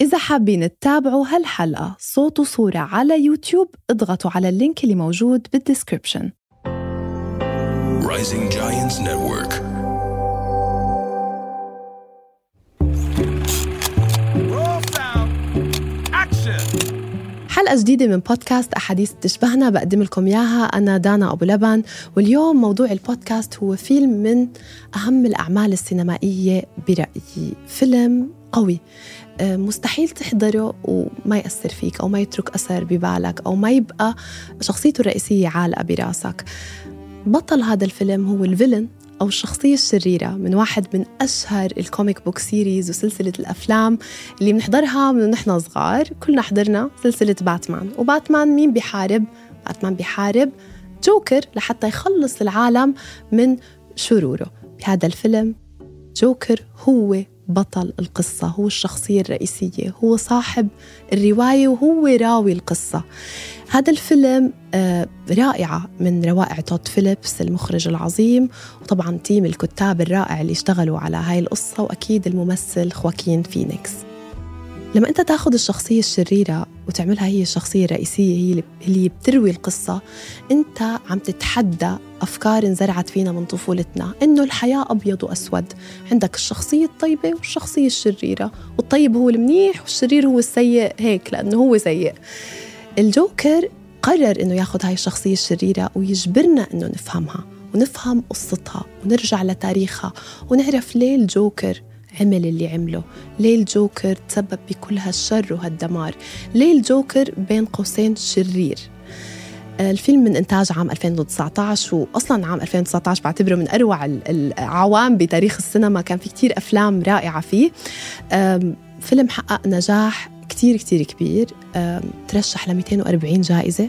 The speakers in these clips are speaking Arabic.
إذا حابين تتابعوا هالحلقة صوت وصورة على يوتيوب اضغطوا على ال link اللي موجود بال description. Rising Giants Network. حلقة جديدة من بودكاست أحاديث تشبهنا بقدم لكم إياها أنا دانا أبو لبن. واليوم موضوع البودكاست هو فيلم من أهم الأعمال السينمائية برأيي فيلم قوي. مستحيل تحضره وما يأثر فيك أو ما يترك أثر ببالك أو ما يبقى شخصيته الرئيسية عالقة براسك. بطل هذا الفيلم هو ال villain أو الشخصية الشريرة من واحد من أشهر ال comic book series وسلسلة الأفلام اللي بنحضرها من نحن صغار. كلنا حضرنا سلسلة باتمان. وباتمان مين بيحارب؟ باتمان بيحارب جوكر لحتى يخلص العالم من شروره. بهذا الفيلم جوكر هو بطل القصة هو الشخصية الرئيسية هو صاحب الرواية وهو راوي القصة. هذا الفيلم آه، رائعة من روائع تود فيليبس المخرج العظيم وطبعا تيم الكتاب الرائع اللي اشتغلوا على هاي القصة وأكيد الممثل خواكين فينيكس. لما أنت تاخذ الشخصية الشريرة وتعملها هي الشخصية الرئيسية هي اللي- بتروي القصة. أنت عم تتحدى أفكار انزرعت فينا من طفولتنا إنه الحياة أبيض وأسود. عندك الشخصية الطيبة والشخصية الشريرة والطيب هو المنيح والشرير هو السيء هيك لأنه هو سيء. الجوكر قرر إنه ياخذ هاي الشخصية الشريرة ويجبرنا إنه نفهمها ونفهم قصتها ونرجع لتاريخها ونعرف ليه الجوكر عمل اللي عمله. ليه الجوكر تسبب بكل هالشر وهالدمار؟ ليه الجوكر بين قوسين شرير؟ الفيلم من إنتاج عام 2019 وأصلا عام 2019 بعتبره من أروع ال- الأعوام بتاريخ السينما. كان في كتير أفلام رائعة فيه. فيلم حقق نجاح كتير كتير كبير. ترشح ل 240 جائزة.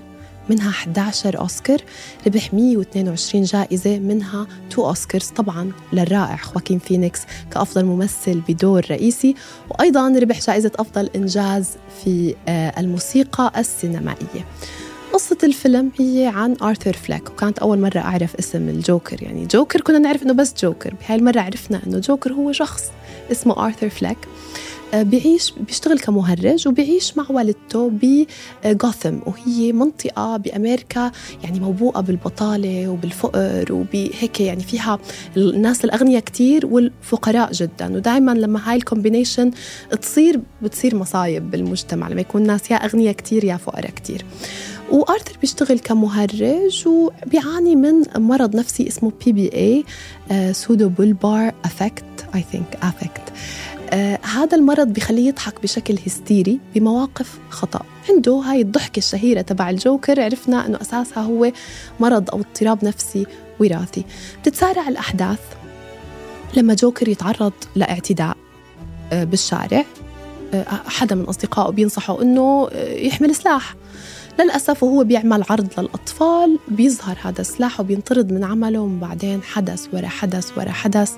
منها 11 أوسكار ربح 122 جائزة منها 2 أوسكارز طبعا للرائع خواكين فينيكس كأفضل ممثل بدور رئيسي وأيضا ربح جائزة أفضل إنجاز في آه، الموسيقى السينمائية. قصة الفيلم هي عن آرثر فليك وكانت أول مرة أعرف اسم الجوكر. يعني جوكر كنا نعرف إنه بس جوكر بهاي المرة عرفنا إنه جوكر هو شخص اسمه آرثر فليك آه، بيعيش بيشتغل كمهرج وبيعيش مع والدته بغوثم وهي منطقة بأمريكا يعني موبوءة بالبطالة وبالفقر وبهيك يعني فيها الناس الأغنياء كتير والفقراء جدا. ودائما لما هاي ال combination تصير بتصير مصايب بالمجتمع لما يكون الناس يا أغنياء كتير يا فقراء كتير. وآرثر بيشتغل كمهرج وبيعاني من مرض نفسي اسمه PBA pseudobulbar affect I think affect هذا المرض بخليه يضحك بشكل هستيري بمواقف خطأ. عنده هاي الضحكة الشهيرة تبع الجوكر عرفنا أنه أساسها هو مرض أو اضطراب نفسي وراثي. بتتسارع الأحداث لما جوكر يتعرض لاعتداء آه، بالشارع. آه، حدا من أصدقائه بينصحه أنه آه، يحمل سلاح. للأسف وهو بيعمل عرض للأطفال بيظهر هذا السلاح وبينطرد من عمله وبعدين حدث ورا حدث ورا حدث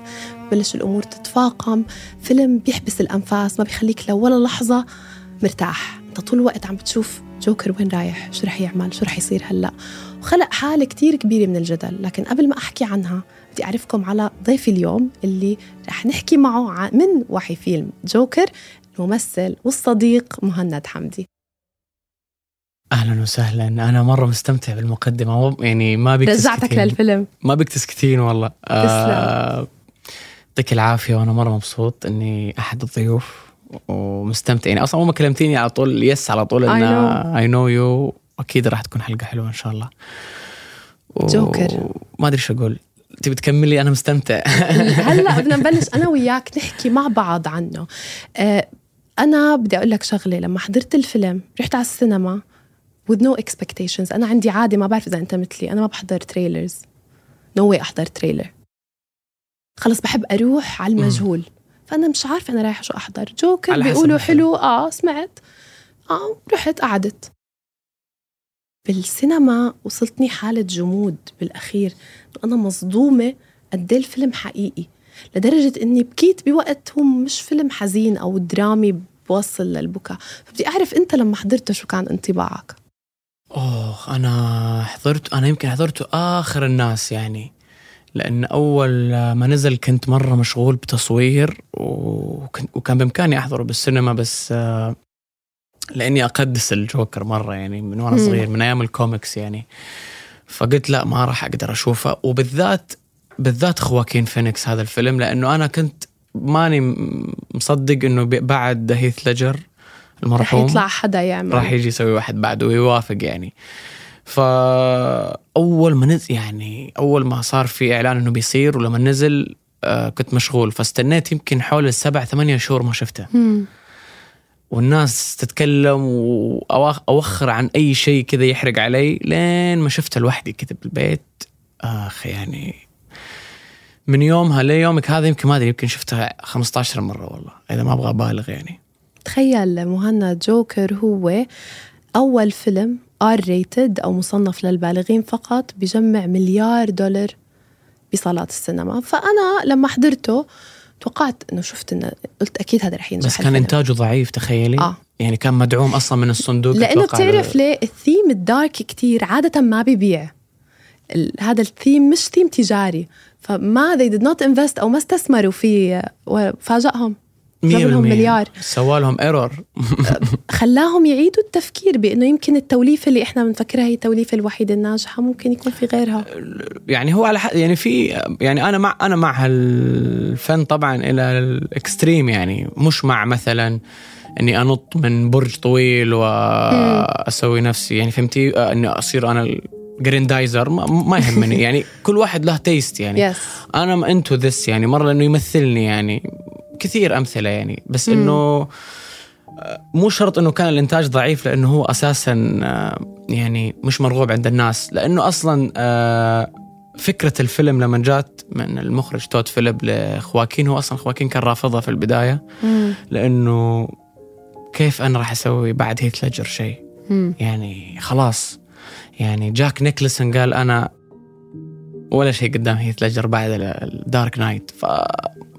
بلش الأمور تتفاقم فيلم بيحبس الأنفاس ما بيخليك لولا لحظة مرتاح. أنت طول الوقت عم بتشوف جوكر وين رايح شو رح يعمل شو رح يصير هلأ. وخلق حالة كتير كبيرة من الجدل لكن قبل ما أحكي عنها بدي أعرفكم على ضيفي اليوم اللي رح نحكي معه من وحي فيلم جوكر الممثل والصديق مهند حمدي. أهلا وسهلا. أنا مرة مستمتع بالمقدمة. يعني ما بيك رجعتك. للفيلم. ما بيك تسكتين والله. آه، يعطيك العافية. وأنا مرة مبسوط إني أحد الضيوف ومستمتع. يعني أصلا ما كلمتيني على طول. يس على طول إن I know you أكيد راح تكون حلقة حلوة إن شاء الله. و- جوكر. ما أدري شو أقول. تبي تكملي أنا مستمتع. هلا بدنا نبلش أنا وياك نحكي مع بعض عنه. آه، أنا بدي أقول لك شغلة. لما حضرت الفيلم رحت على السينما. With no expectations. أنا عندي عادة ما بعرف إذا أنت مثلي. أنا ما بحضر trailers no way أحضر trailer خلص بحب أروح على المجهول. فأنا مش عارفة أنا رايحة شو أحضر. جوكر بيقولوا. حلو. آه سمعت. آه رحت قعدت. بالسينما وصلتني حالة جمود بالأخير. أنا مصدومة قد إيه الفيلم حقيقي. لدرجة إني بكيت بوقت هو مش فيلم حزين أو درامي بوصل للبكاء. فبدي أعرف أنت لما حضرته شو كان انطباعك. اوه أنا حضرت أنا يمكن حضرته آخر الناس يعني. لأن أول ما نزل كنت مرة مشغول بتصوير وكان بإمكاني أحضره بالسينما بس آه، لأني أقدس الجوكر مرة يعني من وأنا. صغير من أيام الكوميكس يعني. فقلت لا ما راح أقدر أشوفه. وبالذات بالذات خواكين فينيكس هذا الفيلم لأنه أنا كنت ماني مصدق إنه بعد هيث ليجر رح المرحوم يطلع حدا يعمل. راح يجي يسوي واحد بعده ويوافق يعني. فاول ما نزل يعني أول ما صار في إعلان إنه بيصير ولما نزل آه كنت مشغول. فاستنيت يمكن حول السبع ثمانية شهور ما شفته. مم. والناس تتكلم واوخر عن أي شيء كذا يحرق علي لين ما شفته لوحدي كذا بالبيت. آخ يعني من يومها ليومك هذا يمكن ما أدري يمكن شفتها 15 مرة والله إذا ما أبغى أبالغ يعني. تخيل مهند جوكر هو أول فيلم R-rated أو مصنف للبالغين فقط بجمع مليار دولار بصالات السينما. فأنا لما حضرته توقعت إنه شفت إنه قلت أكيد هذا رح ينجح بس كان الفيلم. إنتاجه ضعيف تخيلي. آه. يعني كان مدعوم أصلا من الصندوق لأنه بتعرف ليه؟ ال theme ال dark كتير عادة ما بيبيع. ال- هذا الثيم مش ثيم تجاري. فما they did not invest أو ما استثمروا فيه وفاجأهم جاب لهم مليار. سوى لهم error خلاهم يعيدوا التفكير بأنه يمكن التوليفة اللي إحنا بنفكرها هي التوليفة الوحيدة الناجحة ممكن يكون في غيرها. يعني هو على حد يعني في يعني أنا مع أنا مع هالفن طبعا إلى ال extreme يعني. مش مع مثلا إني أنط من برج طويل واسوي نفسي. يعني فهمتي؟ آه، إني أصير أنا الجريندايزر. ما, ما يهمني. يعني كل واحد له taste يعني. yes أنا into this يعني. مرة لأنه يمثلني يعني. كثير أمثلة يعني بس إنه آه، مو شرط إنه كان الإنتاج ضعيف لإنه هو أساسا آه، يعني مش مرغوب عند الناس. لإنه أصلا آه، فكرة الفيلم لما جات من المخرج تود فيليب لخواكين هو أصلا خواكين كان رافضها في البداية. لإنه كيف أنا راح أسوي بعد هيث ليجر شيء؟ يعني خلاص. يعني جاك نيكلسون قال أنا ولا شيء قدام هيث ليجر بعد الدارك نايت ف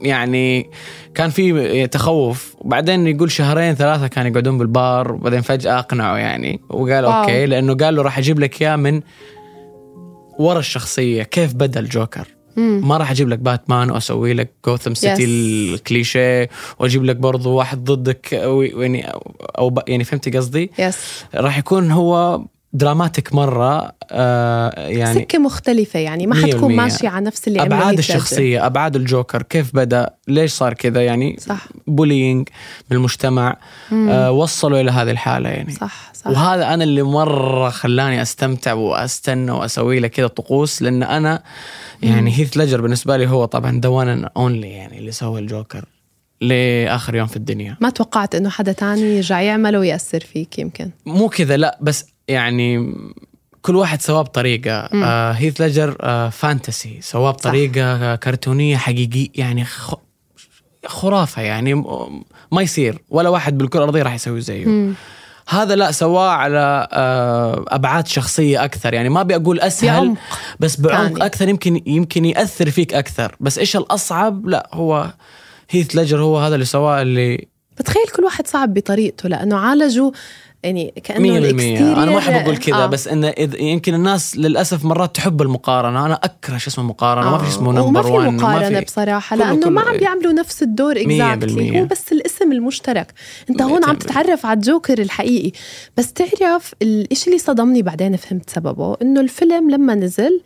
يعني كان في تخوف وبعدين يقول شهرين ثلاثة كانوا يقعدون بالبار وبعدين فجأة أقنعوا يعني وقال wow. Okay لأنه قال له راح أجيب لك إياه من ورا الشخصية كيف بدا الجوكر ما راح أجيب لك باتمان وأسوي لك جوثم سيتي Yes. الكليشيه وأجيب لك برضو واحد ضدك أو يعني أو يعني فهمتي قصدي؟ yes راح يكون هو dramatic مرة آه يعني سكة مختلفة يعني ما حتكون. ماشية على نفس اللي أبعاد. الشخصية أبعاد الجوكر كيف بدأ ليش صار كذا يعني صح. bullying بالمجتمع آه وصلوا إلى هذه الحالة يعني. صح صح. وهذا أنا اللي مرة خلاني أستمتع وأستنى وأسوي له كذا طقوس لأن أنا يعني هيث ليجر بالنسبة لي هو طبعا the one only يعني اللي سوى الجوكر لآخر يوم في الدنيا. ما توقعت إنه حدا تاني يرجع يعمله ويأثر فيك يمكن. مو كذا لا بس يعني كل واحد سواه بطريقة آه هيث ليجر آه fantasy سواه بطريقة كرتونية حقيقية يعني خ... خرافة يعني ما يصير. ولا واحد بالكرة الأرضية راح يسوي زيه. هذا لا سواه على آه، أبعاد شخصية أكثر. يعني ما أبي أقول اسهل بعمق بس بعمق ثاني. أكثر يمكن يمكن يأثر فيك أكثر. بس إيش الأصعب؟ لا هو هيث ليجر هو هذا اللي سواه اللي بتخيل كل واحد صعب بطريقته لأنه عالجوا يعني كأنه مية بالمية. أنا ما أحب ال exterior- أقول كذا آه. بس إنه إذ يمكن الناس للأسف مرات تحب المقارنة. أنا أكره شو اسمه مقارنة ما في اسمه number في 1 مقارنة بصراحة كله- لأنه ما كله- عم بيعملوا نفس الدور exactly. هو بس الاسم المشترك. أنت هون عم. تتعرف على الجوكر الحقيقي. بس تعرف الإشي اللي صدمني بعدين فهمت سببه إنه الفيلم لما نزل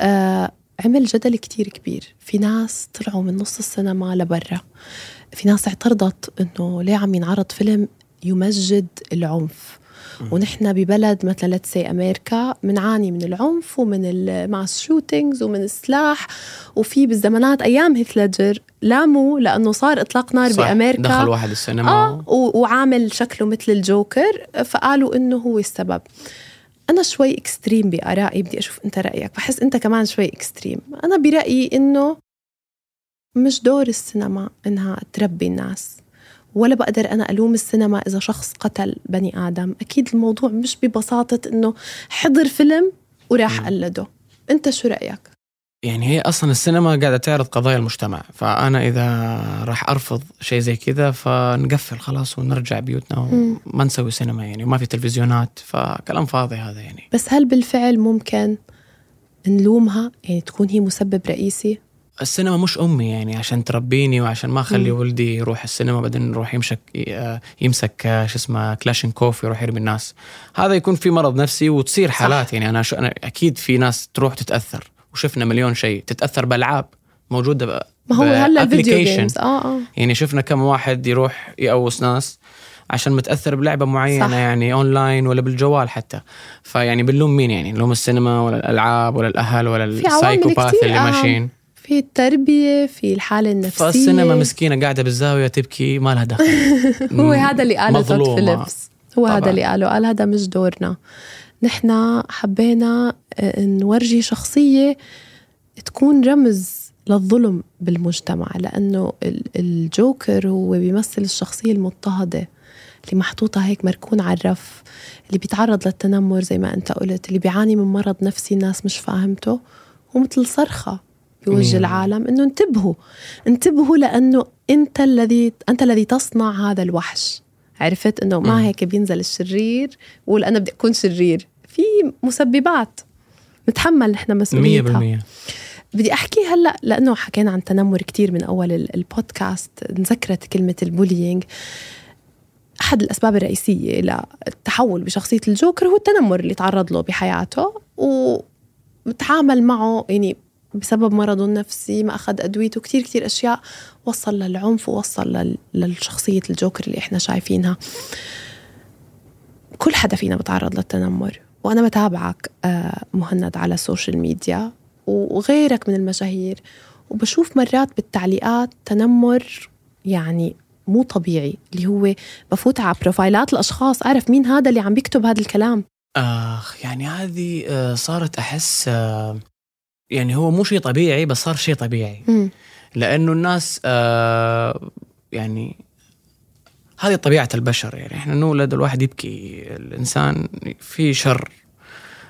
آه عمل جدل كتير كبير. في ناس طلعوا من نص السينما لبرا. في ناس اعترضت إنه ليه عم ينعرض فيلم يمجد العنف. ونحن ببلد مثلا let's say أمريكا بنعاني من العنف ومن ال mass shootings ومن السلاح. وفي بالزمانات أيام هيث ليدجر لاموا لأنه صار إطلاق نار صح، بأمريكا. دخل واحد السينما. و- وعامل شكله مثل الجوكر. فقالوا إنه هو السبب. أنا شوي extreme بآرائي بدي أشوف أنت رأيك. بحس أنت كمان شوي extreme أنا برأيي إنه مش دور السينما إنها تربي الناس. ولا بقدر أنا ألوم السينما إذا شخص قتل بني آدم. أكيد الموضوع مش ببساطة إنه حضر فيلم وراح قلده. أنت شو رأيك؟ يعني هي أصلا السينما قاعدة تعرض قضايا المجتمع فأنا إذا راح أرفض شيء زي كذا فنقفل خلاص ونرجع بيوتنا. وما نسوي سينما يعني وما في تلفزيونات فكلام فاضي هذا يعني. بس هل بالفعل ممكن نلومها؟ يعني تكون هي مسبب رئيسي؟ السينما مش أمي يعني عشان تربيني وعشان ما أخلي ولدي يروح السينما بعدين يروح يمسك يمسك آه، شو اسمه كلاشينكوف يروح يرمي الناس. هذا يكون في مرض نفسي وتصير حالات صح. يعني. أنا شو أنا أكيد في ناس تروح تتأثر. وشفنا مليون شيء. تتأثر بألعاب موجودة ما هو هلا ال video games آه آه. يعني شفنا كم واحد يروح يقوس ناس عشان متأثر بلعبة معينة صح. يعني اونلاين ولا بالجوال حتى. فيعني بنلوم مين يعني؟ نلوم السينما ولا الألعاب ولا الأهل ولا ال psychopath اللي آه. ماشيين. في التربية في الحالة النفسية. فالسينما مسكينة قاعدة بالزاوية تبكي ما لها دخل. هو هذا اللي قاله تود فيليبس. هو طبعا. هذا اللي قاله. قال هذا مش دورنا. نحن حبينا آه، نورجي شخصية تكون رمز للظلم بالمجتمع لأنه الجوكر هو بيمثل الشخصية المضطهدة اللي محطوطة هيك مركون على الرف اللي بيتعرض للتنمر زي ما أنت قلت اللي بيعاني من مرض نفسي الناس مش فاهمته ومثل صرخة. بوجه العالم إنه انتبهوا انتبهوا لأنه أنت الذي أنت الذي تصنع هذا الوحش. عرفت؟ إنه ما هيك بينزل الشرير ويقول أنا بدي أكون شرير. في مسببات. نتحمل نحن مسؤوليتها. 100% بدي أحكي هلأ لأنه حكينا عن تنمر كثير من أول البودكاست. نذكرت كلمة البولينج أحد الأسباب الرئيسية للتحول بشخصية الجوكر هو التنمر اللي تعرض له بحياته وتعامل معه يعني بسبب مرضه النفسي ما أخذ أدويته كتير كتير أشياء. وصل للعنف ووصل للشخصية الجوكر اللي إحنا شايفينها. كل حدا فينا بتعرض للتنمر. وأنا بتابعك آه، مهند على ال social media وغيرك من المشاهير. وبشوف مرات بالتعليقات تنمر يعني مو طبيعي اللي هو بفوت على profileات الأشخاص أعرف مين هذا اللي عم بيكتب هذا الكلام. آخ يعني هذه آه، صارت أحس آه، يعني هو مو شيء طبيعي بس صار شيء طبيعي م. لأنه الناس آه يعني هذه طبيعة البشر يعني إحنا نولد الواحد يبكي الإنسان في شر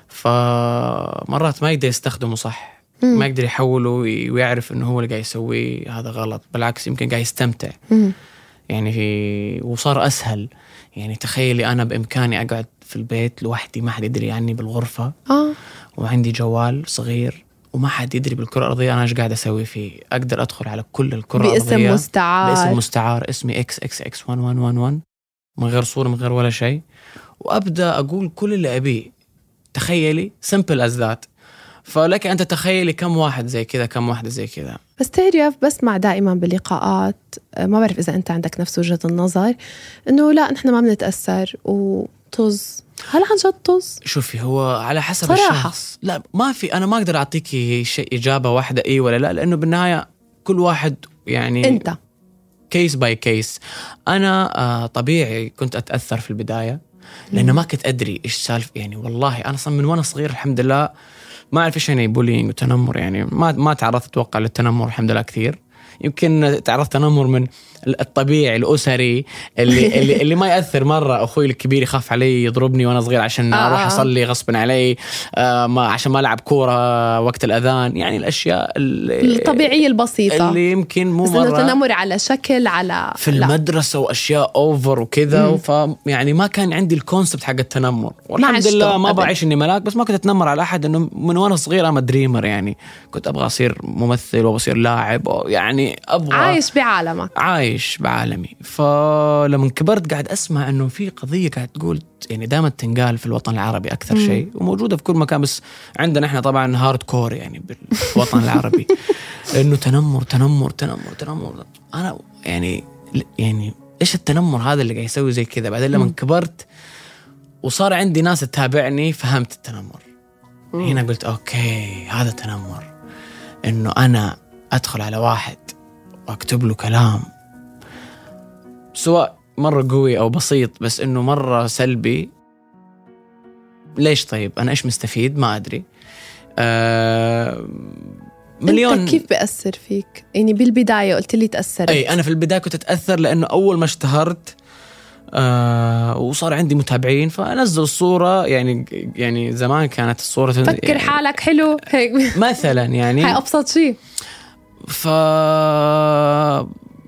فمرات ما يقدر يستخدمه صح م. ما يقدر يحوله ويعرف إنه هو اللي قاعد يسويه هذا غلط بالعكس يمكن قاعد يستمتع م. يعني في وصار أسهل يعني تخيلي أنا بإمكاني أقعد في البيت لوحدي ما حد يدري عني بالغرفة آه. وعندي جوال صغير وما حد يدري بالكرة الأرضية أنا إيش قاعد أسوي فيه. أقدر أدخل على كل الكرة باسم الأرضية باسم مستعار. باسم مستعار. اسمي إكس إكس إكس 1111 من غير صورة من غير ولا شيء. وأبدأ أقول كل اللي أبيه. تخيلي سمبل از ذات فلك أن تتخيلي كم واحد زي كذا كم واحدة زي كذا. بس تعرف بسمع دائما باللقاءات ما بعرف إذا أنت عندك نفس وجهة النظر إنه لا نحن ما بنتأثر وطز هل عن جد طز؟ شوفي هو على حسب صراحة. الشخص. لا ما في أنا ما أقدر اعطيكي شيء إجابة واحدة اي ولا لا لأنه بالنهاية كل واحد يعني أنت. case by case أنا آه طبيعي كنت أتأثر في البداية لأنه ما كنت أدري إيش سالفة يعني والله أنا أصلا من وأنا صغير الحمد لله ما أعرف إيش يعني bullying وتنمر يعني ما ما تعرضت أتوقع للتنمر الحمد لله كثير. يمكن تعرضت تنمر من الطبيعي الأسري اللي اللي, اللي ما يأثر مرة. أخوي الكبير يخاف علي يضربني وأنا صغير عشان آه. أروح أصلي غصبا علي آه ما عشان ما ألعب كورة وقت الأذان. يعني الأشياء الطبيعية البسيطة. اللي يمكن مو مرة. تنمر على شكل على في لا. المدرسة وأشياء over وكذا فيعني ما كان عندي ال concept حق التنمر. والحمد لله ما بعيش إني ملاك بس ما كنت أتنمر على أحد إنه من وأنا صغير أنا dreamer يعني. كنت أبغى أصير ممثل وأبغى أصير لاعب يعني أبغى عايش بعالمك. عايش عايش بعالمي. فلما كبرت قاعد أسمع إنه في قضية قاعد تقول يعني دائما تنقال في الوطن العربي أكثر شيء وموجودة في كل مكان بس عندنا إحنا طبعا hardcore يعني بالوطن العربي. إنه تنمر تنمر تنمر تنمر. أنا يعني يعني إيش التنمر هذا اللي قاعد يسوي زي كذا؟ بعدين لما كبرت وصار عندي ناس تتابعني فهمت التنمر. هنا قلت okay هذا تنمر. إنه أنا أدخل على واحد واكتب له كلام. سواء مرة قوي أو بسيط بس إنه مرة سلبي. ليش طيب؟ أنا إيش مستفيد؟ ما أدري. آه مليون انت كيف بأثر فيك؟ يعني بالبداية قلت لي تأثرت. أي أنا في البداية كنت أتأثر لأنه أول ما اشتهرت آه وصار عندي متابعين فأنزل الصورة يعني يعني زمان كانت الصورة فكر يعني حالك حلو هيك. مثلا يعني. هاي أبسط شيء ف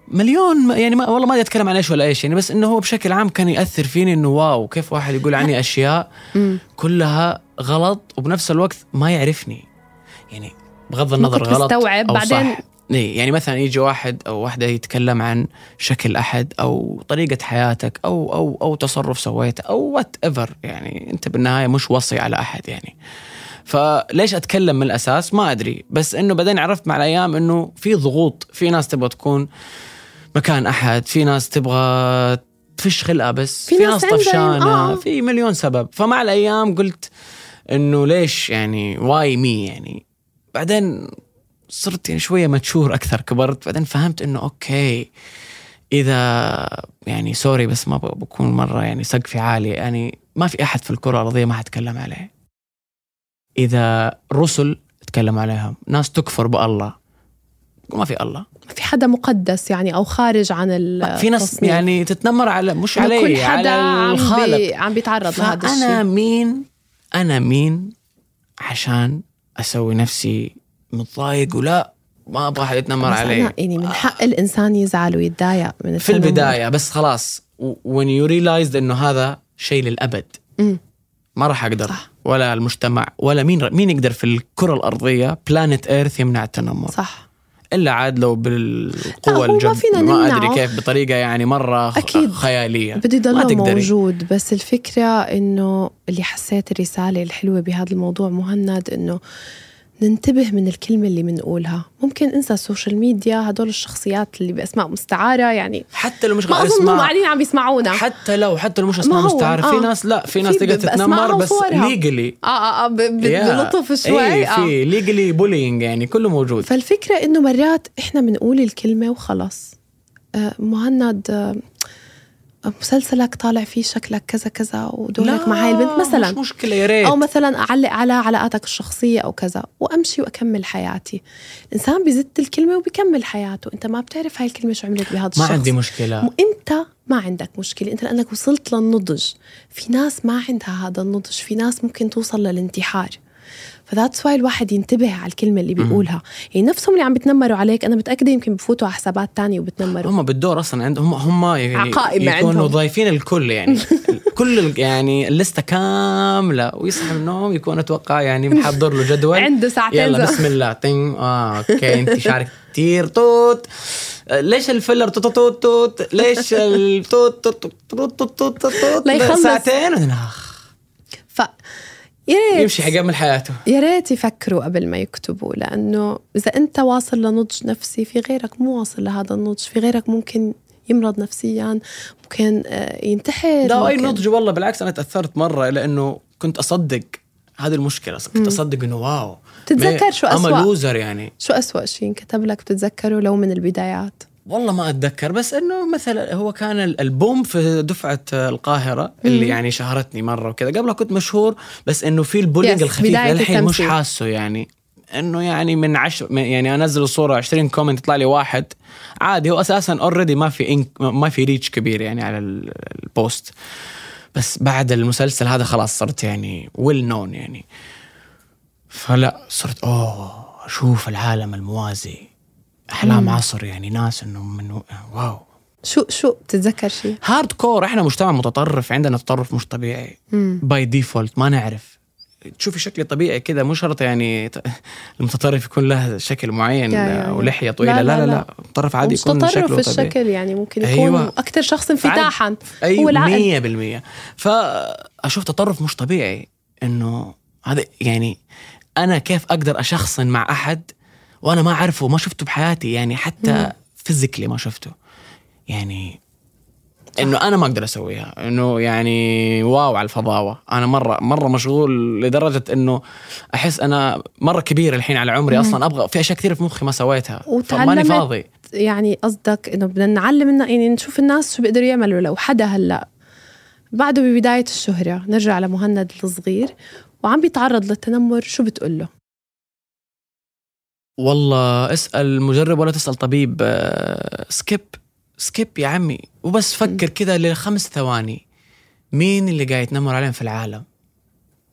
مليون يعني ما والله ما أتكلم عن إيش ولا إيش يعني بس إنه هو بشكل عام كان يأثر فيني إنه واو كيف واحد يقول عني أشياء كلها غلط وبنفس الوقت ما يعرفني. يعني بغض النظر غلط أو بعدين- صح يعني مثلا يجي واحد أو واحدة يتكلم عن شكل أحد أو طريقة حياتك أو أو أو تصرف سويته أو وات ايفر يعني أنت بالنهاية مش وصي على أحد يعني. فليش أتكلم من الأساس؟ ما أدري. بس إنه بعدين عرفت مع الأيام إنه في ضغوط في ناس تبغى تكون مكان أحد في ناس تبغى تفش خلقها بس في في, ناس ناس طفشانة آه. في مليون سبب. فمع الأيام قلت إنه ليش يعني why me يعني؟ بعدين صرت يعني شوية mature أكثر كبرت. بعدين فهمت إنه okay إذا يعني sorry بس ما بكون مرة يعني سقفي عالي. يعني ما في أحد في الكرة الأرضية ما حتكلم عليه. إذا رسل تكلم عليهم ناس تكفر بالله. ما في الله. ما في حدا مقدس يعني أو خارج عن ال في ناس يعني تتنمر على مش علي كل حدا على عم, الخالق. بي عم بيتعرض لهذا الشيء. مين؟ أنا مين؟ عشان أسوي نفسي متضايق ولا ما أبغى أحد يتنمر علي. يعني من حق الإنسان يزعل ويتضايق من في. البداية بس خلاص. و- when you realized إنه هذا شيء للأبد. أمم. ما راح أقدر. صح. ولا المجتمع ولا مين مين يقدر في الكرة الأرضية بلانت إيرث يمنع التنمر صح إلا عاد لو بالقوة هو ما فينا ما. أدري كيف بطريقة يعني مرة أكيد. خيالية يضله تقدري. موجود بس الفكرة إنه اللي حسيت الرسالة الحلوة بهذا الموضوع مهند إنه ننتبه من الكلمة اللي بنقولها ممكن انسى السوشيال ميديا هدول الشخصيات اللي باسماء مستعارة يعني حتى لو مش ما انهم اسماء قاعدين عم بيسمعونا حتى لو حتى لو مش هو، مستعارة. في آه. ناس لا في ناس في تقدر تتنمر بس. ليجلي آه آه, آه بلطف شوي. اي آه. في legally bullying يعني كله موجود. فالفكرة إنه مرات إحنا بنقول الكلمة وخلص آه، مهند آه، مسلسلك طالع فيه شكلك كذا كذا ودورك مع هاي البنت مثلا مش مشكلة يا ريت. أو مثلا أعلق على علاقاتك الشخصية أو كذا وأمشي وأكمل حياتي. الإنسان بيزت الكلمة وبيكمل حياته. أنت ما بتعرف هاي الكلمة شو عملت بهذا ما الشخص. عندي مشكلة وانت ما عندك مشكلة. أنت لأنك وصلت للنضج. في ناس ما عندها هذا النضج. في ناس ممكن توصل للانتحار. فذاتس واي الواحد ينتبه على الكلمة اللي بيقولها. يعني نفسهم اللي عم بتنمروا عليك أنا متأكدة يمكن بفوتوا على حسابات تانية وبتنمروا. هم بالدور أصلا عندهم هم يعني عقائم يكونوا. ضايفين الكل يعني. كل يعني اللستة كاملة. ويصحى من النوم يكون أتوقع يعني محضر له جدول. عنده ساعتين يلا. بسم الله. تين آه أوكي أنت شعرك كتير. توت. آه، ليش الفيلر توت توت توت؟ ليش التوت توت توت توت توت توت لا يخلص. ساعتين. آخ، ف يا ريت. يمشي حيكمل حياته. يا ريت يفكروا قبل ما يكتبوا لأنه إذا أنت واصل لنضج نفسي في غيرك مو واصل لهذا النضج. في غيرك ممكن يمرض نفسيا ممكن آه، ينتحر لا أي نضج والله بالعكس أنا تأثرت مرة لأنه كنت أصدق هذه المشكلة. كنت أصدق إنه واو. تتذكر شو اما أسوأ؟ لوزر يعني. شو أسوأ شيء انكتب لك؟ بتتذكره لو من البدايات. والله ما أتذكر بس إنه مثلا هو كان ال- البوم في دفعة القاهرة اللي يعني شهرتني مرة وكذا. قبلها كنت مشهور بس إنه في ال bullying الخفيف للحين مش. حاسه يعني. إنه يعني من عشر يعني أنزل الصورة 20 comment يطلع لي واحد. عادي هو أساسا already ما في إنك ما في reach كبير يعني على ال- ال post بس بعد المسلسل هذا خلاص صرت يعني well known يعني. فلا صرت أوه أشوف العالم الموازي. احلام عصر يعني ناس إنه من wow. شو شو بتتذكر شيء؟ hardcore إحنا مجتمع متطرف عندنا تطرف مش طبيعي. by default ما نعرف. تشوفي شكلي طبيعي كذا مو شرط يعني المتطرف يكون له شكل معين يا- يا. ولحية طويلة. لا لا لا, متطرف عادي يكون شكله في طبيعي. الشكل يعني ممكن يكون أيوة. أيوة. أكثر شخص انفتاحا. هو أيوه العقل 100% فأشوف تطرف مش طبيعي إنه هذا يعني أنا كيف أقدر أشخصن مع أحد وأنا ما أعرفه ما شفته بحياتي يعني حتى physically ما شفته. يعني إنه أنا ما أقدر أسويها إنه يعني واو على الفضاوه أنا مرة مرة مشغول لدرجة إنه أحس أنا مرة كبير الحين على عمري أصلا. أبغى في أشياء كثير في مخي ما سويتها فماني وتعلمت فاضي. يعني قصدك إنه بدنا نعلم إنه يعني نشوف الناس شو بيقدروا يعملوا. لو حدا هلأ بعده ببداية الشهرة نرجع لمهند الصغير وعم بيتعرض للتنمر شو بتقول له؟ والله اسأل مجرب ولا تسأل طبيب آه، skip skip يا عمي. وبس فكر كذا لخمس ثواني. مين اللي قاعد يتنمر عليهم في العالم؟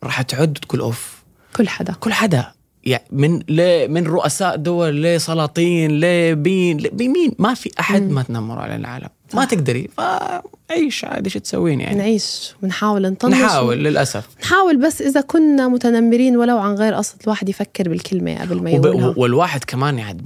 راح تعد تقول أوف. كل حدا. كل حدا. يعني من ليه من رؤساء دول لسلاطين لبين بمين؟ ما في أحد ما تنمر على العالم. ما تقدري. ف عيش عادي شو تسوين يعني؟ نعيش ونحاول نطنش. نحاول للأسف. نحاول بس إذا كنا متنمرين ولو عن غير قصد الواحد يفكر بالكلمة قبل ما وب... يقولها. والواحد كمان يعني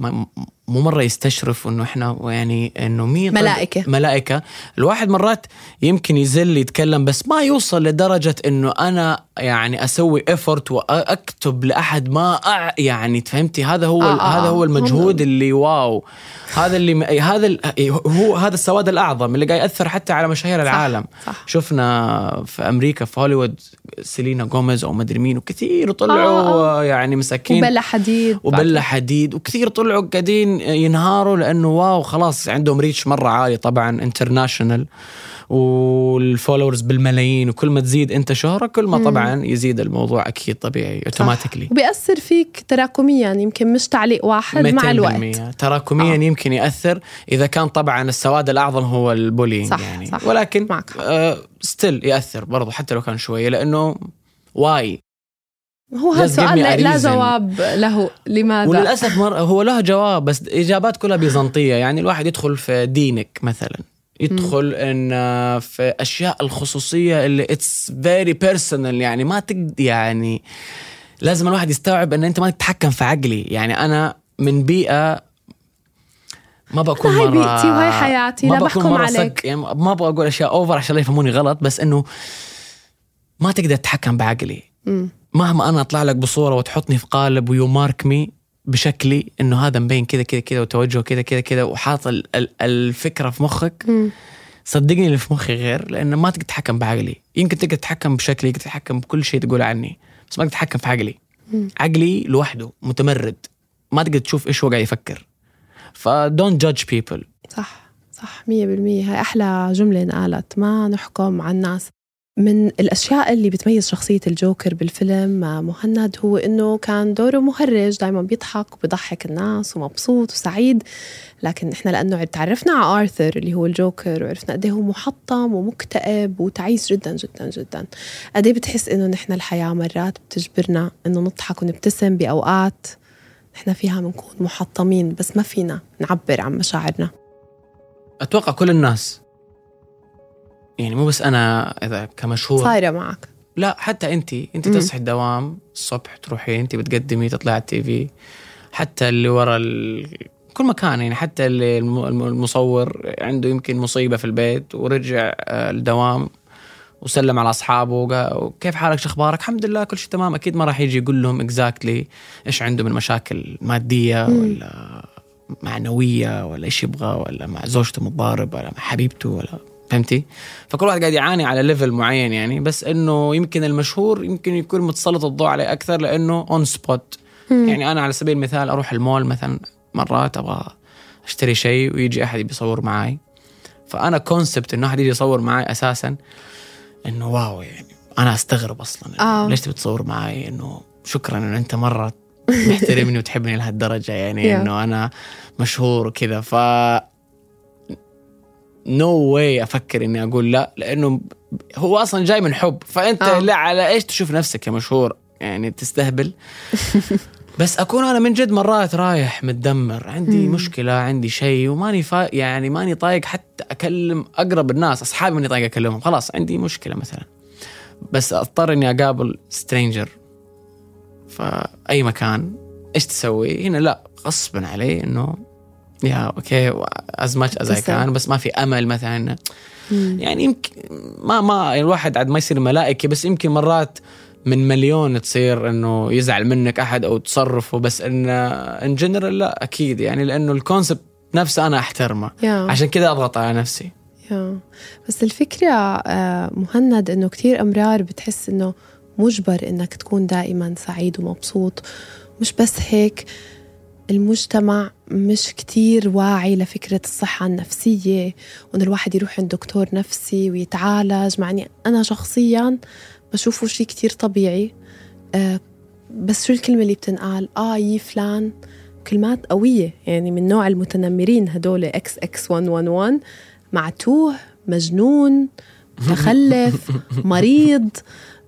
مو مرة يستشرف إنه إحنا يعني إنه مين ملائكة. ملائكة. الواحد مرات يمكن يزل يتكلم بس ما يوصل لدرجة إنه أنا يعني أسوي effort وأكتب لأحد ما أع... يعني فهمتي هذا هو آه، آه هذا هو آه. المجهود اللي wow. هذا اللي. هذا ال... هو هذا السواد الأعظم اللي قاعد يأثر حتى على مشاهير العالم. صح. شفنا في أمريكا في هوليوود سيلينا جوميز أو مدري مين وكثير طلعوا آه، آه. يعني مساكين. وبلا حديد. وبلا حديد. وكثير طلعوا قاعدين ينهاروا لأنه wow خلاص عندهم reach مرة عالي طبعا international وال followers بالملايين وكل ما تزيد انت شهره كل ما طبعا يزيد الموضوع أكيد طبيعي automatically. وبيأثر فيك تراكميا يمكن مش تعليق واحد مع الوقت. تراكميا آه. يمكن يأثر إذا كان طبعا السواد الأعظم هو ال bullying صح، يعني. صح. ولكن معك. آه still يأثر برضه حتى لو كان شوية لأنه واي هو me a لا. جواب له لماذا؟ وللأسف مر... هو له جواب بس إجابات كلها بيزنطية. يعني الواحد يدخل في دينك مثلا. يدخل إن آه، في أشياء الخصوصية اللي اتس فيري بيرسونال يعني ما تقد يعني لازم الواحد يستوعب إن أنت ما تتحكم في عقلي يعني أنا من بيئة ما بكون هاي بيئتي وهي حياتي، ما لا بحكم مرة عليك. يعني ما أبغى أقول أشياء اوفر عشان لا يفهموني غلط بس إنه ما تقدر تتحكم بعقلي. مهما أنا أطلع لك بصورة وتحطني في قالب و you mark me بشكلي إنه هذا مبين كذا كذا كذا وتوجهه كذا كذا كذا وحاط ال- ال- الفكرة في مخك. مم. صدقني اللي في مخي غير لأنه ما تقدر تتحكم بعقلي. يمكن تقدر تتحكم بشكلي تقدر تتحكم بكل شيء تقول عني بس ما تقدر تتحكم في عقلي. مم. عقلي لوحده متمرد. ما تقدر تشوف إيش هو قاعد يفكر. ف don't judge people صح صح مية بالمية. هاي أحلى جملة انقالت ما نحكم على الناس. من الأشياء اللي بتميز شخصية الجوكر بالفيلم مع مهند هو إنه كان دوره مهرج دايما بيضحك وبيضحك الناس ومبسوط وسعيد. لكن إحنا لأنه تعرفنا على آرثر اللي هو الجوكر وعرفنا قد إيه هو محطم ومكتئب وتعيس جدا جدا جدا. قد إيه بتحس إنه نحن الحياة مرات بتجبرنا إنه نضحك ونبتسم بأوقات نحن فيها بنكون محطمين بس ما فينا نعبر عن مشاعرنا. أتوقع كل الناس يعني مو بس أنا إذا كمشهور صايرة معك لا حتى انت انت. تصحي الدوام الصبح تروحي انت بتقدمي تطلعي على التي في حتى اللي ورا ال... كل مكان يعني حتى المصور عنده يمكن مصيبة في البيت ورجع آه، الدوام وسلم على أصحابه وقال كيف حالك شو أخبارك الحمد لله كل شيء تمام أكيد ما راح يجي يقول لهم اكزاكتلي إيش عنده من مشاكل مادية مم. ولا معنوية ولا إيش يبغى ولا مع زوجته متضارب ولا مع حبيبته ولا فهمتي؟ فكل واحد قاعد يعاني على level معين يعني بس إنه يمكن المشهور يمكن يكون متسلط الضوء عليه أكثر لإنه on spot. يعني أنا على سبيل المثال أروح المول مثلا مرات أبغى أشتري شيء ويجي أحد بيصور معي فأنا concept إنه أحد يجي يصور معي أساسا إنه wow يعني أنا أستغرب أصلا آه. ليش تبي تصور معي إنه شكرا إنه أنت مرة محترمني وتحبني لهالدرجة يعني. إنه أنا مشهور وكذا ف no way أفكر إني أقول لا لأنه هو أصلا جاي من حب. فأنت آه. لا على إيش تشوف نفسك كمشهور يعني تستهبل. بس أكون أنا من جد مرات رايح متدمر عندي مم. مشكلة عندي شيء وماني فا يعني ماني طايق حتى أكلم أقرب الناس أصحابي ماني طايق أكلمهم خلاص عندي مشكلة مثلا. بس أضطر إني أقابل stranger فأي مكان إيش تسوي؟ هنا لا غصبا علي إنه yeah okay as much as I. can بس ما في أمل مثلا مم. يعني يمكن ما ما يعني الواحد عاد ما يصير ملائكي بس يمكن مرات من مليون تصير إنه يزعل منك أحد أو تصرفه بس إن ان جنرال لا أكيد يعني لأنه ال concept نفسه أنا أحترمه yeah. عشان كذا أضغط على نفسي yeah. بس الفكرة آه، مهند إنه كتير أمرار بتحس إنه مجبر إنك تكون دائما سعيد ومبسوط مش بس هيك المجتمع مش كتير واعي لفكرة الصحة النفسية وإن الواحد يروح عند دكتور نفسي ويتعالج. مع إني أنا شخصيا بشوفه شيء كتير طبيعي. آه، بس شو الكلمة اللي بتنقال؟ آه يي فلان كلمات قوية. يعني من نوع المتنمرين هدول إكس إكس 111 معتوه مجنون متخلف مريض.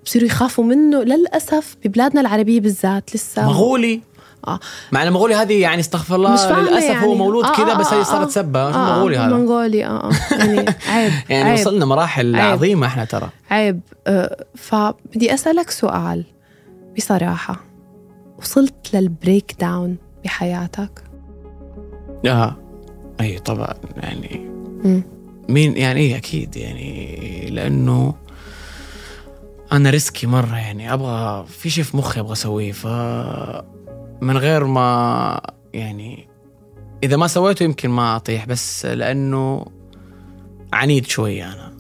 بصيروا يخافوا منه. للأسف ببلادنا العربية بالذات لسه مغولي. آه مع المغولي هذه يعني استغفر الله للأسف يعني. هو مولود آه، كذا آه، بس آه، هي آه. صارت سبة آه، آه آه، مغولي هذا منغولي آه يعني عيب يعني عيب. وصلنا مراحل عيب. عظيمة إحنا ترى عيب آه، فبدي أسألك سؤال بصراحة وصلت للبريك داون بحياتك آه أي طبعا يعني مم. مين يعني إيه أكيد يعني لأنه أنا risky مرة يعني أبغى في شيء في مخي أبغى أسويه ف من غير ما يعني إذا ما سويته يمكن ما أطيح بس لأنه عنيد شوية أنا.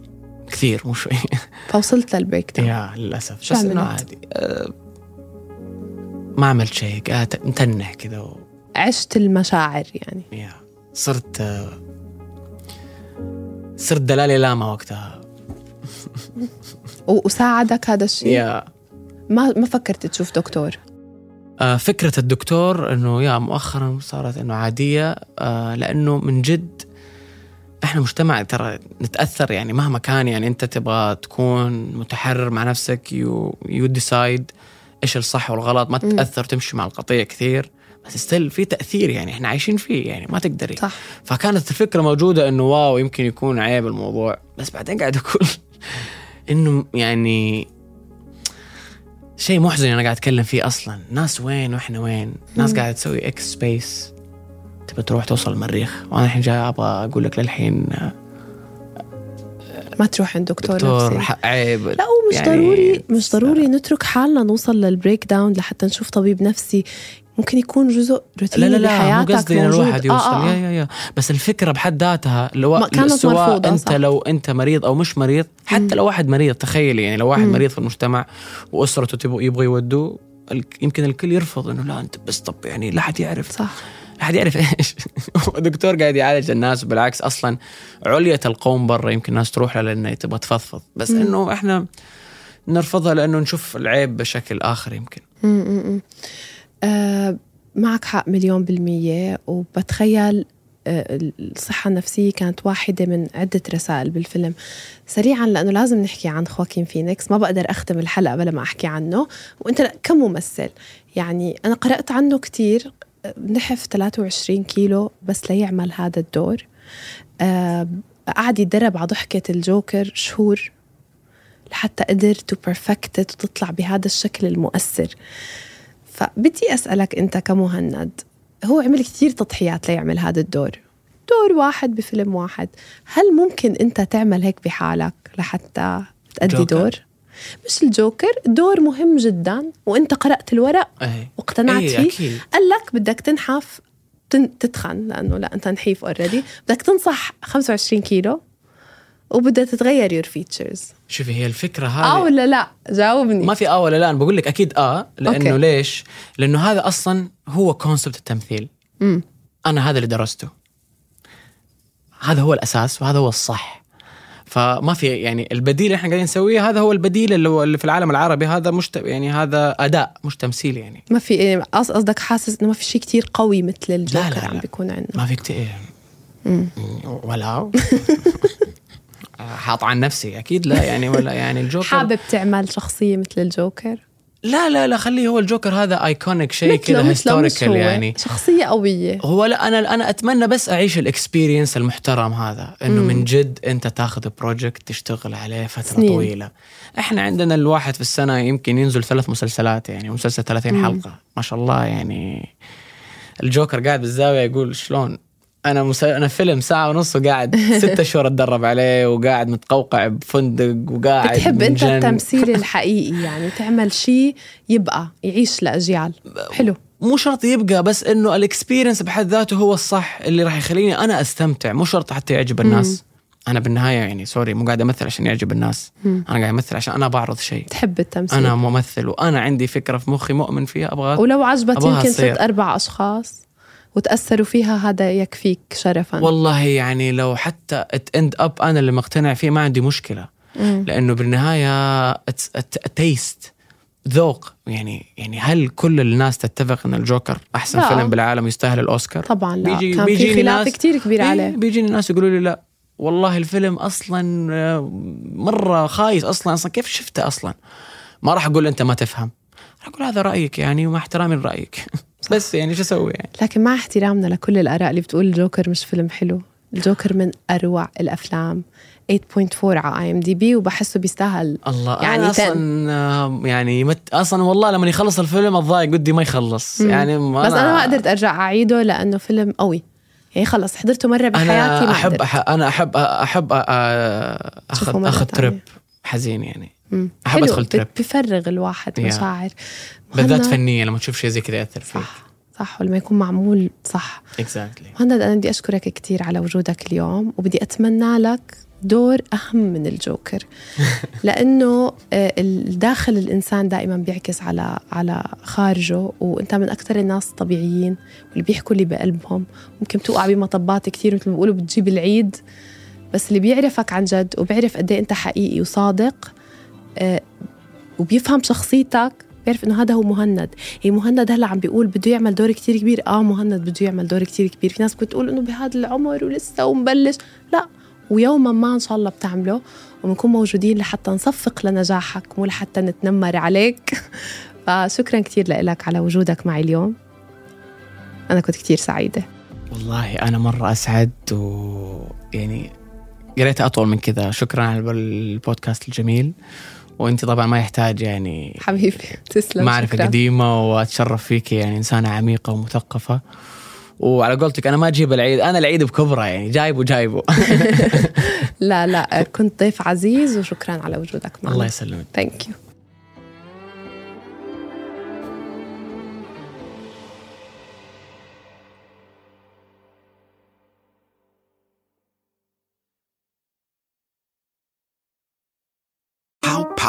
كثير مو شوية فوصلت للبريك داون يا للأسف. شو إنه؟ عادي. أه ما عملت شيء قاعد متنح كذا و... عشت المشاعر يعني. يا صرت آه، صرت دالاي لاما وقتها. وساعدك هذا الشيء؟ yeah. ما ما فكرت تشوف دكتور؟ فكرة الدكتور إنه yeah مؤخرا صارت إنه عادية آه، لأنه من جد إحنا مجتمع ترى نتأثر يعني مهما كان يعني أنت تبغى تكون متحرر مع نفسك you you decide إيش الصح والغلط ما تتأثر تمشي مع القطيع كثير بس still في تأثير يعني إحنا عايشين فيه يعني ما تقدري. صح. فكانت الفكرة موجودة إنه wow يمكن يكون عيب الموضوع بس بعدين قاعد أقول إنه يعني شيء محزن أنا قاعد أتكلم فيه أصلا. ناس وين وإحنا وين؟ ناس. قاعدة تسوي إكس سبيس تبغى تروح توصل المريخ. وأنا الحين جاي أبغى أقول لك للحين ما تروح عند دكتور, دكتور نفسي. عيب. لا ومش يعني ضروري مش ضروري نترك حالنا نوصل لل breakdown لحتى نشوف طبيب نفسي. ممكن يكون جزء روتيني لا لا لا مو قصدي ان. الواحد يوصل آه آه يا. يا يا بس الفكرة بحد ذاتها لو كانت سواء مرفوضة، أنت صح. لو أنت مريض أو مش مريض حتى لو واحد مريض تخيلي يعني لو واحد مم. مريض في المجتمع وأسرته يبغى يودوه يمكن الكل يرفض إنه لا أنت بس طب يعني لا حد يعرف صح لا حد يعرف إيش الدكتور قاعد يعالج الناس بالعكس أصلا علية القوم برا يمكن الناس تروح لها لانها تبغى تفضفض بس مم. إنه إحنا نرفضها لأنه نشوف العيب بشكل آخر يمكن م- م- م. آه معك حق مليون بالمية وبتخيل آه، الصحة النفسية كانت واحدة من عدة رسائل بالفيلم. سريعا لأنه لازم نحكي عن خواكين فينيكس ما بقدر أختم الحلقة بلا ما أحكي عنه. وأنت كممثل يعني أنا قرأت عنه كتير آه، نحف 23 كيلو بس ليعمل هذا الدور. آه، قعد يتدرب على ضحكة الجوكر شهور لحتى قدر to perfect وتطلع بهذا الشكل المؤثر. فبدي أسألك أنت كمهند هو عمل كثير تضحيات ليعمل هذا الدور. دور واحد بفيلم واحد. هل ممكن أنت تعمل هيك بحالك لحتى تأدي جوكر؟ دور؟ مش الجوكر دور مهم جدا وأنت قرأت الورق أي. واقتنعت أي فيه. أكيد. قال لك بدك تنحف تن- تتخن لأنه لا أنت نحيف already بدك تنصح 25 كيلو. وبدها تتغير your features شوفي هي الفكرة آه هذه ولا لا؟ جاوبني. ما في آه ولا لا أنا بقول لك أكيد آه لأنه أوكي. ليش؟ لأنه هذا أصلا هو concept التمثيل. مم. أنا هذا اللي درسته. هذا هو الأساس وهذا هو الصح. فما في يعني البديل اللي إحنا قاعدين نسويه هذا هو البديل اللي, هو اللي في العالم العربي. هذا مش يعني هذا أداء مش تمثيل يعني. ما في إيه، قص- قصدك حاسس إنه ما في شيء كتير قوي مثل الجوكر لا، عم لا. بيكون عندنا. ما في كتير. ولا. حاط عن نفسي أكيد لا يعني ولا يعني الجوكر حابب تعمل شخصية مثل الجوكر لا لا لا خليه هو الجوكر هذا iconic شيء كذا historical. يعني شخصية قوية هو لا أنا أنا أتمنى بس أعيش ال experience المحترم هذا إنه. من جد أنت تاخذ project تشتغل عليه فترة. سنين. طويلة إحنا عندنا الواحد في السنة يمكن ينزل ثلاث مسلسلات يعني مسلسل 30 مم. حلقة ما شاء الله يعني الجوكر قاعد بالزاوية يقول شلون أنا مس... أنا فيلم ساعة ونص وقاعد ستة شهور أتدرب عليه وقاعد متقوقع بفندق وقاعد بتحب أنت. التمثيل الحقيقي يعني تعمل شيء يبقى يعيش لأجيال. حلو. مو شرط يبقى بس إنه الإكسبيرينس بحد ذاته هو الصح اللي راح يخليني أنا أستمتع. مو شرط حتى يعجب الناس. أنا بالنهاية يعني sorry مو قاعد أمثل عشان يعجب الناس. مم. أنا قاعد أمثل عشان أنا بعرض شيء. تحب التمثيل. أنا ممثل وأنا عندي فكرة في مخي مؤمن فيها أبغى ولو عجبت يمكن. ست أربع أشخاص. وتأثروا فيها هذا يكفيك شرفا. والله يعني لو حتى end up أنا اللي مقتنع فيه ما عندي مشكلة. مم. لأنه بالنهاية taste ذوق. يعني يعني هل كل الناس تتفق إن الجوكر أحسن لا. فيلم بالعالم يستاهل الأوسكار؟ طبعا لا. بيجي- كان في بيجيني خلاف كتير كبير إيه، عليه. بيجيني ناس يقولوا لي لا. والله الفيلم أصلا آه، مرة خايس أصلا. أصلا كيف شفته أصلا؟ ما راح أقول أنت ما تفهم. راح أقول هذا رأيك يعني ومع احترامي لرأيك. بس يعني شو أسوي يعني؟ لكن مع احترامنا لكل الآراء اللي بتقول الجوكر مش فيلم حلو. الجوكر من أروع الأفلام. 8.4 على IMDb وبحسه بيستاهل. الله يعني يعني أصلا يعني مت أصلا والله لما يخلص الفيلم اتضايق ودي ما يخلص. يعني ما بس أنا ما قدرت أرجع أعيده لأنه فيلم قوي. يعني خلص حضرته مرة بحياتي أحب قدرت. أح أنا أحب أحب تشوفه أخذ أخذ. trip حزين يعني. أدخل بت- trip. بيفرغ الواحد يا. مشاعر. بالذات فنيا لما تشوف شيء زي كذا يأثر فيك. صح صح ولما يكون معمول صح. exactly مهند أنا بدي أشكرك كثير على وجودك اليوم وبدي أتمنى لك دور أهم من الجوكر. لأنه آه، داخل الإنسان دائما بيعكس على على خارجه وأنت من أكثر الناس طبيعيين واللي بيحكوا اللي بقلبهم. ممكن توقع بمطبات كثير مثل ما بيقولوا بتجيب العيد بس اللي بيعرفك عن جد وبيعرف قد إيه أنت حقيقي وصادق وبيفهم شخصيتك بيعرف إنه هذا هو مهند. هي مهند هلأ عم بيقول بده يعمل دور كتير كبير. آه مهند بده يعمل دور كتير كبير. في ناس بتقول إنه بهذا العمر ولسه ومبلش. لأ ويوما ما إن شاء الله بتعمله. وبنكون موجودين لحتى نصفق لنجاحك مو لحتى نتنمر عليك. فشكرا كتير لك على وجودك معي اليوم. أنا كنت كتير سعيدة. والله أنا مرة أسعد و يعني قريتها أطول من كذا. شكرا على البودكاست الجميل. وانت طبعا ما يحتاج يعني حبيبي تسلم معرفة شكرا. قديمة وأتشرف فيك يعني إنسانة عميقة ومثقفة. وعلى قولتك أنا ما أجيب العيد أنا العيد بكبره يعني جايبه جايبه. لا لا كنت ضيف عزيز وشكرا على وجودك معنا. الله يسلمك. thank you